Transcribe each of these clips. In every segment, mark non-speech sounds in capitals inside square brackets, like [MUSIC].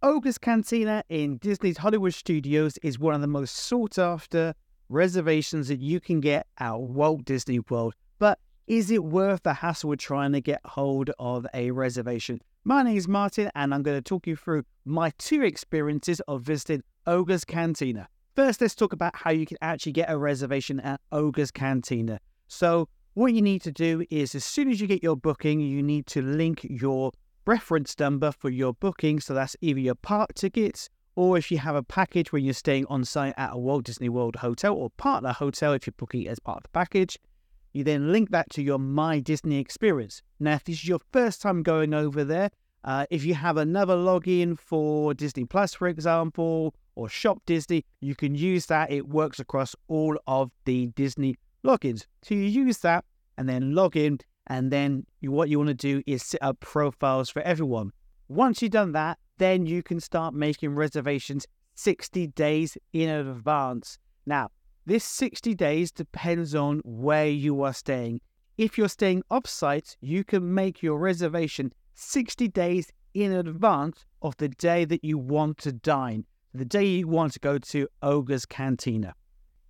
Oga's Cantina in Disney's Hollywood Studios is one of the most sought after reservations that you can get at Walt Disney World. But is it worth the hassle of trying to get hold of a reservation? My name is Martin, and I'm going to talk you through my two experiences of visiting Oga's Cantina. First, let's talk about how you can actually get a reservation at Oga's Cantina. So, what you need to do is as soon as you get your booking, you need to link your reference number for your booking. So that's either your park tickets or if you have a package where you're staying on site at a Walt Disney World hotel or partner hotel if you're booking as part of the package. You then link that to your My Disney experience. Now, if this is your first time going over there, uh, if you have another login for Disney Plus, for example, or Shop Disney, you can use that. It works across all of the Disney logins. So you use that and then log in and then you, what you want to do is set up profiles for everyone. Once you've done that, then you can start making reservations 60 days in advance. Now, this 60 days depends on where you are staying. If you're staying off-site, you can make your reservation 60 days in advance of the day that you want to dine, the day you want to go to Oga's Cantina.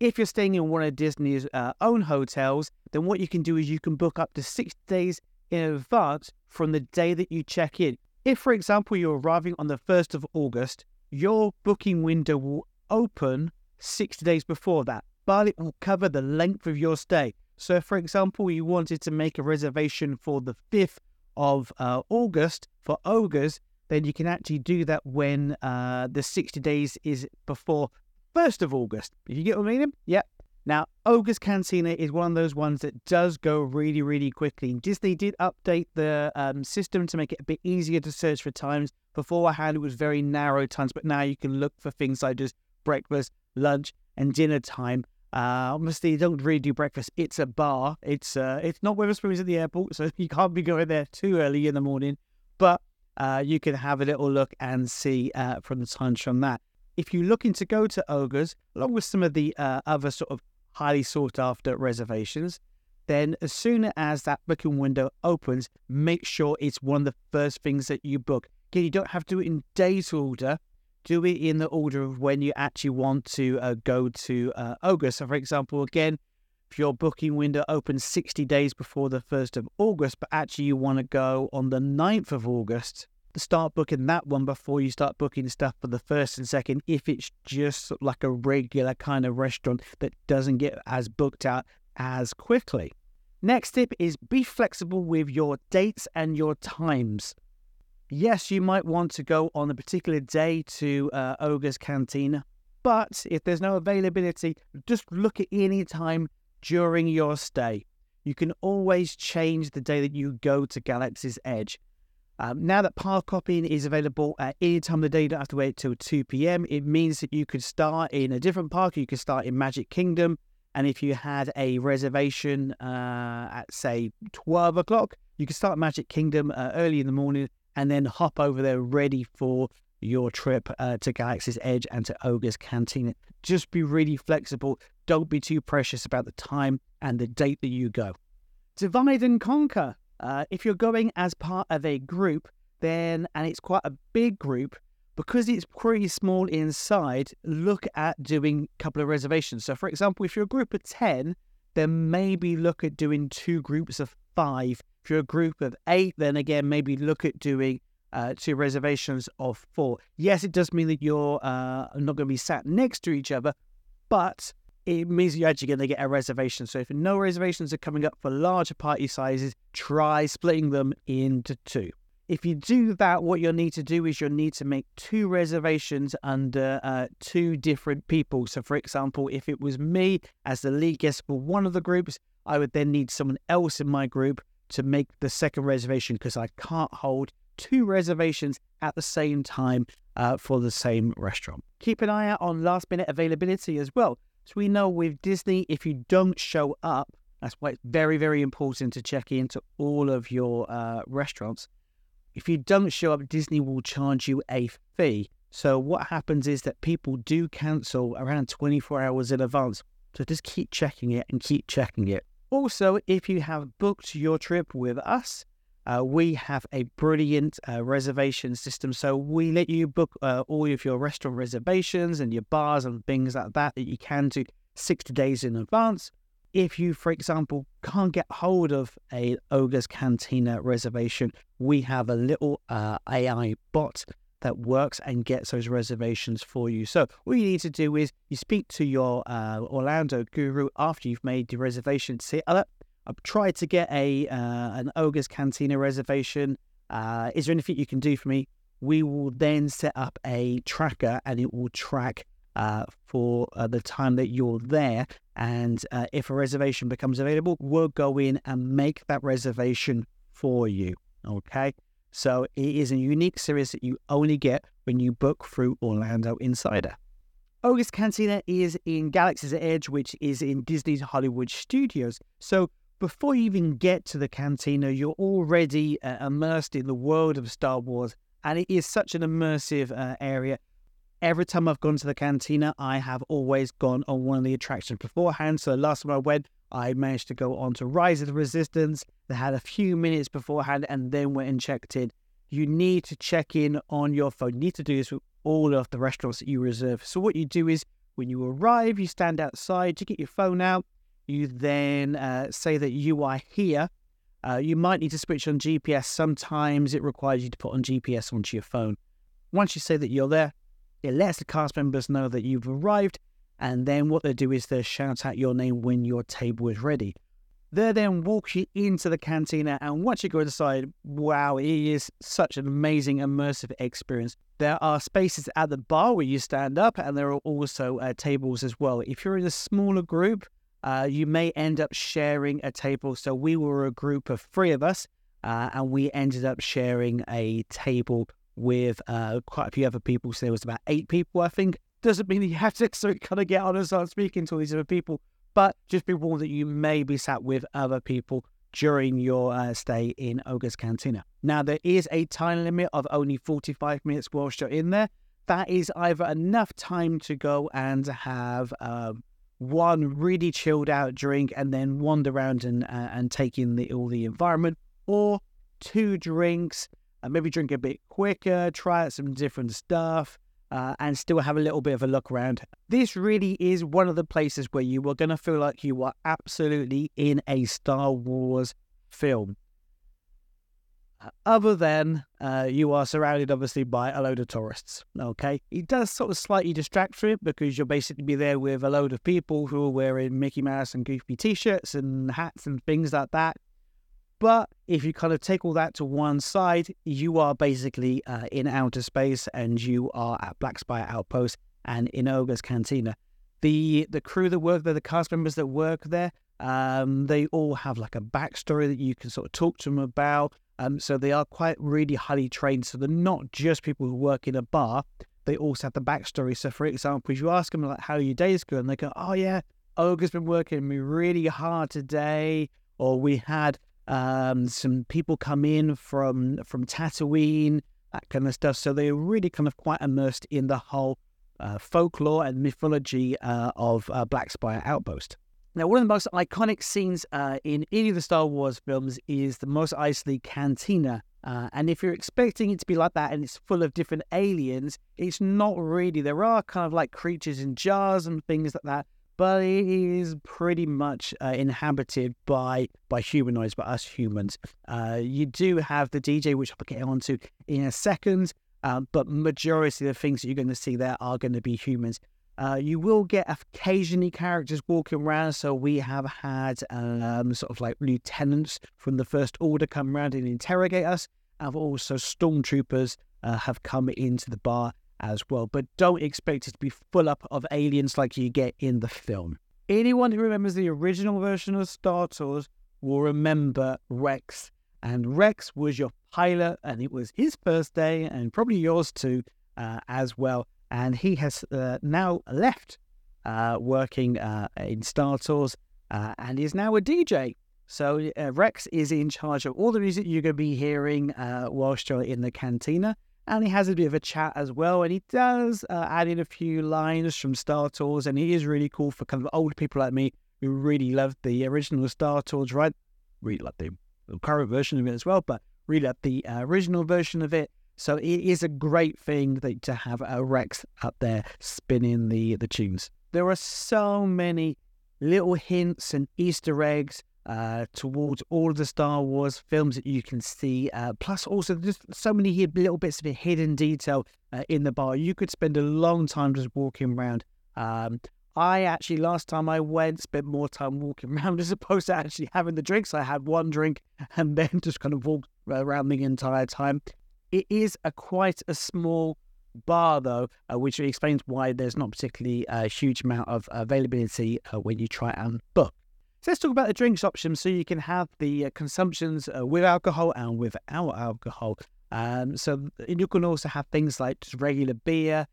If you're staying in one of Disney's uh, own hotels, then what you can do is you can book up to six days in advance from the day that you check in. If, for example, you're arriving on the 1st of August, your booking window will open 60 days before that, but it will cover the length of your stay. So, for example, you wanted to make a reservation for the 5th of uh, August for Oga's, then you can actually do that when uh, the 60 days is before 1st of August. If you get what I mean? Yep. Now, Oga's Cantina is one of those ones that does go really, really quickly. Disney did update the um, system to make it a bit easier to search for times. Beforehand, it was very narrow times, but now you can look for things like just breakfast, lunch, and dinner time. Uh, obviously, you don't really do breakfast. It's a bar. It's uh, it's not Wetherspoons at the airport, so [LAUGHS] you can't be going there too early in the morning. But uh, you can have a little look and see uh, from the times from that if you're looking to go to Oga's, along with some of the uh, other sort of highly sought after reservations, then as soon as that booking window opens, make sure it's one of the first things that you book. Again, you don't have to do it in date order. Do it in the order of when you actually want to uh, go to uh, Oga. So, for example, again, if your booking window opens 60 days before the 1st of August, but actually you want to go on the 9th of August, start booking that one before you start booking stuff for the first and second if it's just like a regular kind of restaurant that doesn't get as booked out as quickly. Next tip is be flexible with your dates and your times. Yes, you might want to go on a particular day to uh, Oga's Cantina, but if there's no availability, just look at any time during your stay. You can always change the day that you go to Galaxy's Edge. Um, now that park hopping is available at any time of the day, you don't have to wait till 2 p.m. It means that you could start in a different park. You could start in Magic Kingdom. And if you had a reservation uh, at, say, 12 o'clock, you could start Magic Kingdom uh, early in the morning and then hop over there ready for your trip uh, to Galaxy's Edge and to Oga's Cantina. Just be really flexible. Don't be too precious about the time and the date that you go. Divide and conquer. Uh, if you're going as part of a group, then, and it's quite a big group, because it's pretty small inside, look at doing a couple of reservations. So, for example, if you're a group of 10, then maybe look at doing two groups of five. If you're a group of eight, then again, maybe look at doing uh, two reservations of four. Yes, it does mean that you're uh, not going to be sat next to each other, but it means you're actually going to get a reservation. So if no reservations are coming up for larger party sizes, try splitting them into two. If you do that, what you'll need to do is you'll need to make two reservations under uh, two different people. So, for example, if it was me as the lead guest for one of the groups, I would then need someone else in my group to make the second reservation because I can't hold two reservations at the same time uh, for the same restaurant. Keep an eye out on last minute availability as well. So we know with Disney, if you don't show up, that's why it's very, very important to check into all of your uh, restaurants. If you don't show up, Disney will charge you a fee. So what happens is that people do cancel around 24 hours in advance. So just keep checking it and keep checking it. Also, if you have booked your trip with us, uh, we have a brilliant uh, reservation system. So we let you book uh, all of your restaurant reservations and your bars and things like that that you can do 60 days in advance. If you, for example, can't get hold of a Oga's Cantina reservation, we have a little uh, AI bot that works and gets those reservations for you. So all you need to do is you speak to your uh, Orlando guru after you've made the reservation. Say, I've tried to get a uh, an Oga's Cantina reservation. Uh, is there anything you can do for me? We will then set up a tracker and it will track uh, for uh, the time that you're there. And uh, if a reservation becomes available, we'll go in and make that reservation for you. Okay. So it is a unique series that you only get when you book through Orlando Insider. Ogre's Cantina is in Galaxy's Edge, which is in Disney's Hollywood Studios. So before you even get to the cantina, you're already uh, immersed in the world of Star Wars, and it is such an immersive uh, area. Every time I've gone to the cantina, I have always gone on one of the attractions beforehand. So last time I went, I managed to go on to Rise of the Resistance. They had a few minutes beforehand and then went and checked in. You need to check in on your phone. You need to do this with all of the restaurants that you reserve. So what you do is when you arrive, you stand outside, you get your phone out, you then uh, say that you are here. Uh, you might need to switch on GPS. Sometimes it requires you to put on GPS onto your phone. Once you say that you're there, it lets the cast members know that you've arrived and then what they do is they shout out your name when your table is ready. They then walk you into the cantina, and once you go inside, wow, it is such an amazing, immersive experience. There are spaces at the bar where you stand up, and there are also uh, tables as well. If you're in a smaller group, uh, you may end up sharing a table. So we were a group of three of us, uh, and we ended up sharing a table with uh, quite a few other people. So there was about eight people, I think doesn't mean you have to [LAUGHS] so kind of get on and start speaking to all these other people, but just be warned that you may be sat with other people during your uh, stay in Oga's Cantina. Now, there is a time limit of only 45 minutes whilst you're in there. That is either enough time to go and have um, one really chilled out drink and then wander around and, uh, and take in the, all the environment, or two drinks, and maybe drink a bit quicker, try out some different stuff, uh, and still have a little bit of a look around. This really is one of the places where you are going to feel like you are absolutely in a Star Wars film. Other than uh, you are surrounded, obviously, by a load of tourists. Okay, it does sort of slightly distract from it because you'll basically be there with a load of people who are wearing Mickey Mouse and Goofy T-shirts and hats and things like that. But if you kind of take all that to one side, you are basically uh, in outer space and you are at Black Spire Outpost and in Oga's Cantina. The the crew that work there, the cast members that work there, um, they all have like a backstory that you can sort of talk to them about. Um, so they are quite really highly trained. So they're not just people who work in a bar. They also have the backstory. So for example, if you ask them like how your day's going, they go, "Oh yeah, Oga's been working me really hard today," or we had um, some people come in from from Tatooine, that kind of stuff. So they're really kind of quite immersed in the whole uh, folklore and mythology uh, of uh, Black Spire Outpost. Now, one of the most iconic scenes uh, in any of the Star Wars films is the Mos Eisley Cantina. Uh, and if you're expecting it to be like that and it's full of different aliens, it's not really. There are kind of like creatures in jars and things like that, but it is pretty much uh, inhabited by by humanoids, by us humans. Uh, you do have the DJ, which I'll get onto in a second, uh, but majority of the things that you're going to see there are going to be humans. Uh, you will get occasionally characters walking around. So we have had um, sort of like lieutenants from the First Order come around and interrogate us. And also stormtroopers uh, have come into the bar as well. But don't expect it to be full up of aliens like you get in the film. Anyone who remembers the original version of Star Tours will remember Rex. And Rex was your pilot, and it was his first day, and probably yours too, uh, as well. And he has uh, now left uh, working uh, in Star Tours uh, and is now a DJ. So uh, Rex is in charge of all the music you're going to be hearing whilst you're in the cantina and he has a bit of a chat as well. And he does add in a few lines from Star Tours, and he is really cool for kind of old people like me who really loved the original Star Tours, right? Really love the current version of it as well, but really like the original version of it. So it is a great thing that, to have a Rex up there spinning the the tunes. There are so many little hints and Easter eggs uh, towards all of the Star Wars films that you can see. Uh, plus, also just so many little bits of hidden detail uh, in the bar. You could spend a long time just walking around. Um, I actually last time I went spent more time walking [LAUGHS] around as opposed to actually having the drinks. I had one drink and [LAUGHS] then just kind of walked around the entire time. It is a quite a small bar though, uh, which explains why there's not particularly a huge amount of availability uh, when you try and book. So let's talk about the drinks options so you can have the uh, consumptions uh, with alcohol and without alcohol. Um, so you can also have things like just regular beer.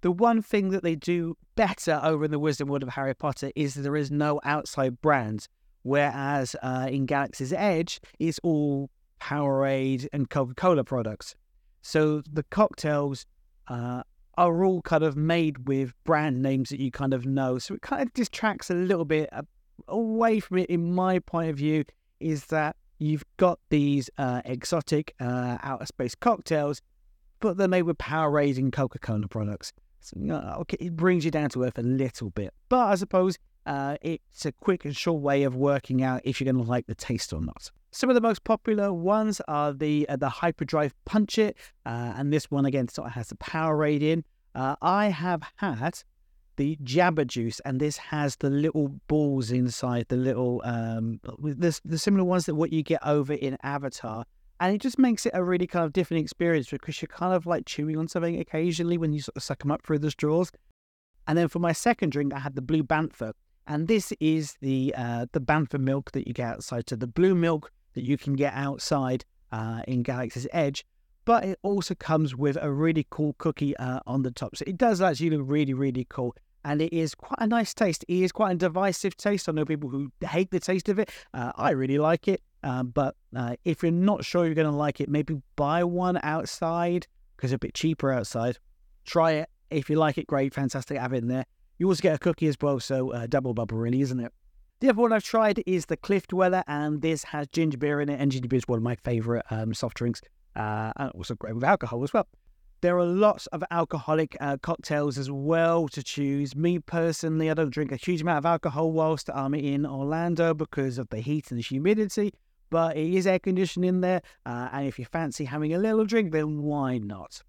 The one thing that they do better over in the Wizarding World of Harry Potter is there is no outside brands, whereas uh, in Galaxy's Edge, it's all Powerade and Coca Cola products. So the cocktails uh, are all kind of made with brand names that you kind of know. So it kind of distracts a little bit uh, away from it, in my point of view, is that you've got these uh, exotic uh, outer space cocktails, but they're made with Powerade and Coca Cola products. So, okay, it brings you down to earth a little bit. But I suppose uh, it's a quick and short way of working out if you're going to like the taste or not. Some of the most popular ones are the uh, the Hyperdrive Punch It, uh, and this one again sort of has the Powerade in. Uh, I have had the Jabba Juice, and this has the little balls inside, the little um, the, the similar ones that what you get over in Avatar. And it just makes it a really kind of different experience because you're kind of like chewing on something occasionally when you sort of suck them up through the straws. And then for my second drink, I had the Blue Bantha, and this is the uh, the Bantha milk that you get outside. So the blue milk that you can get outside uh, in Galaxy's Edge, but it also comes with a really cool cookie uh, on the top. So it does actually look really, really cool. And it is quite a nice taste. It is quite a divisive taste. I know people who hate the taste of it. Uh, I really like it. Um, but uh, if you're not sure you're going to like it, maybe buy one outside because it's a bit cheaper outside. Try it. If you like it, great, fantastic. Have it in there. You also get a cookie as well, so uh, double bubble, really, isn't it? The other one I've tried is the Cliff Dweller, and this has ginger beer in it. And ginger beer is one of my favourite um, soft drinks, uh, and also great with alcohol as well. There are lots of alcoholic uh, cocktails as well to choose. Me personally, I don't drink a huge amount of alcohol whilst I'm in Orlando because of the heat and the humidity, but it is air conditioned in there. Uh, and if you fancy having a little drink, then why not?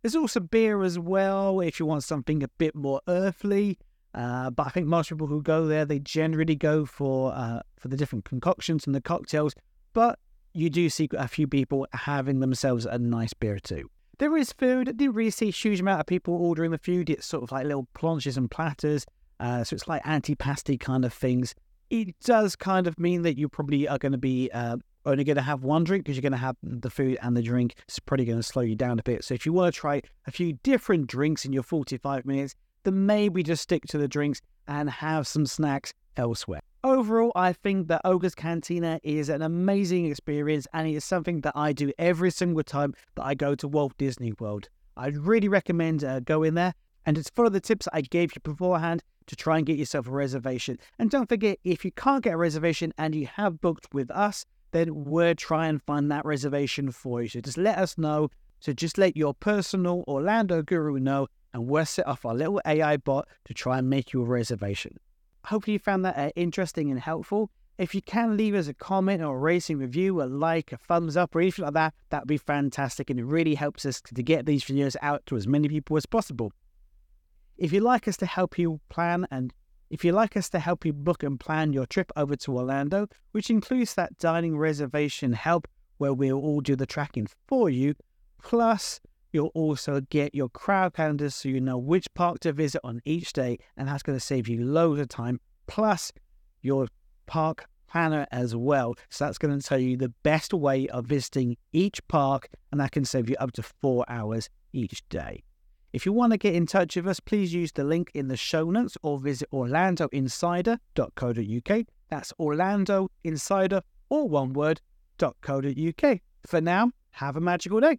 There's also beer as well if you want something a bit more earthly. Uh, but I think most people who go there, they generally go for uh, for the different concoctions and the cocktails. But you do see a few people having themselves a nice beer too. There is food. I didn't really see a huge amount of people ordering the food. It's sort of like little planches and platters. Uh, so it's like antipasti kind of things. It does kind of mean that you probably are going to be uh, only going to have one drink because you're going to have the food and the drink. It's probably going to slow you down a bit. So if you want to try a few different drinks in your 45 minutes, then maybe just stick to the drinks and have some snacks elsewhere. Overall, I think that Oga's Cantina is an amazing experience and it is something that I do every single time that I go to Walt Disney World. I'd really recommend uh, going there and just follow the tips I gave you beforehand to try and get yourself a reservation. And don't forget, if you can't get a reservation and you have booked with us, then we'll try and find that reservation for you. So just let us know. So just let your personal Orlando guru know, and we'll set off our little AI bot to try and make you a reservation. Hopefully, you found that uh, interesting and helpful. If you can leave us a comment or a rating review, a like, a thumbs up, or anything like that, that would be fantastic. And it really helps us to get these videos out to as many people as possible. If you'd like us to help you plan and if you'd like us to help you book and plan your trip over to Orlando, which includes that dining reservation help where we'll all do the tracking for you, plus You'll also get your crowd calendars so you know which park to visit on each day, and that's going to save you loads of time. Plus, your park planner as well. So that's going to tell you the best way of visiting each park, and that can save you up to four hours each day. If you want to get in touch with us, please use the link in the show notes or visit orlandoinsider.co.uk. That's Orlando Insider, all one word, .co.uk. For now, have a magical day.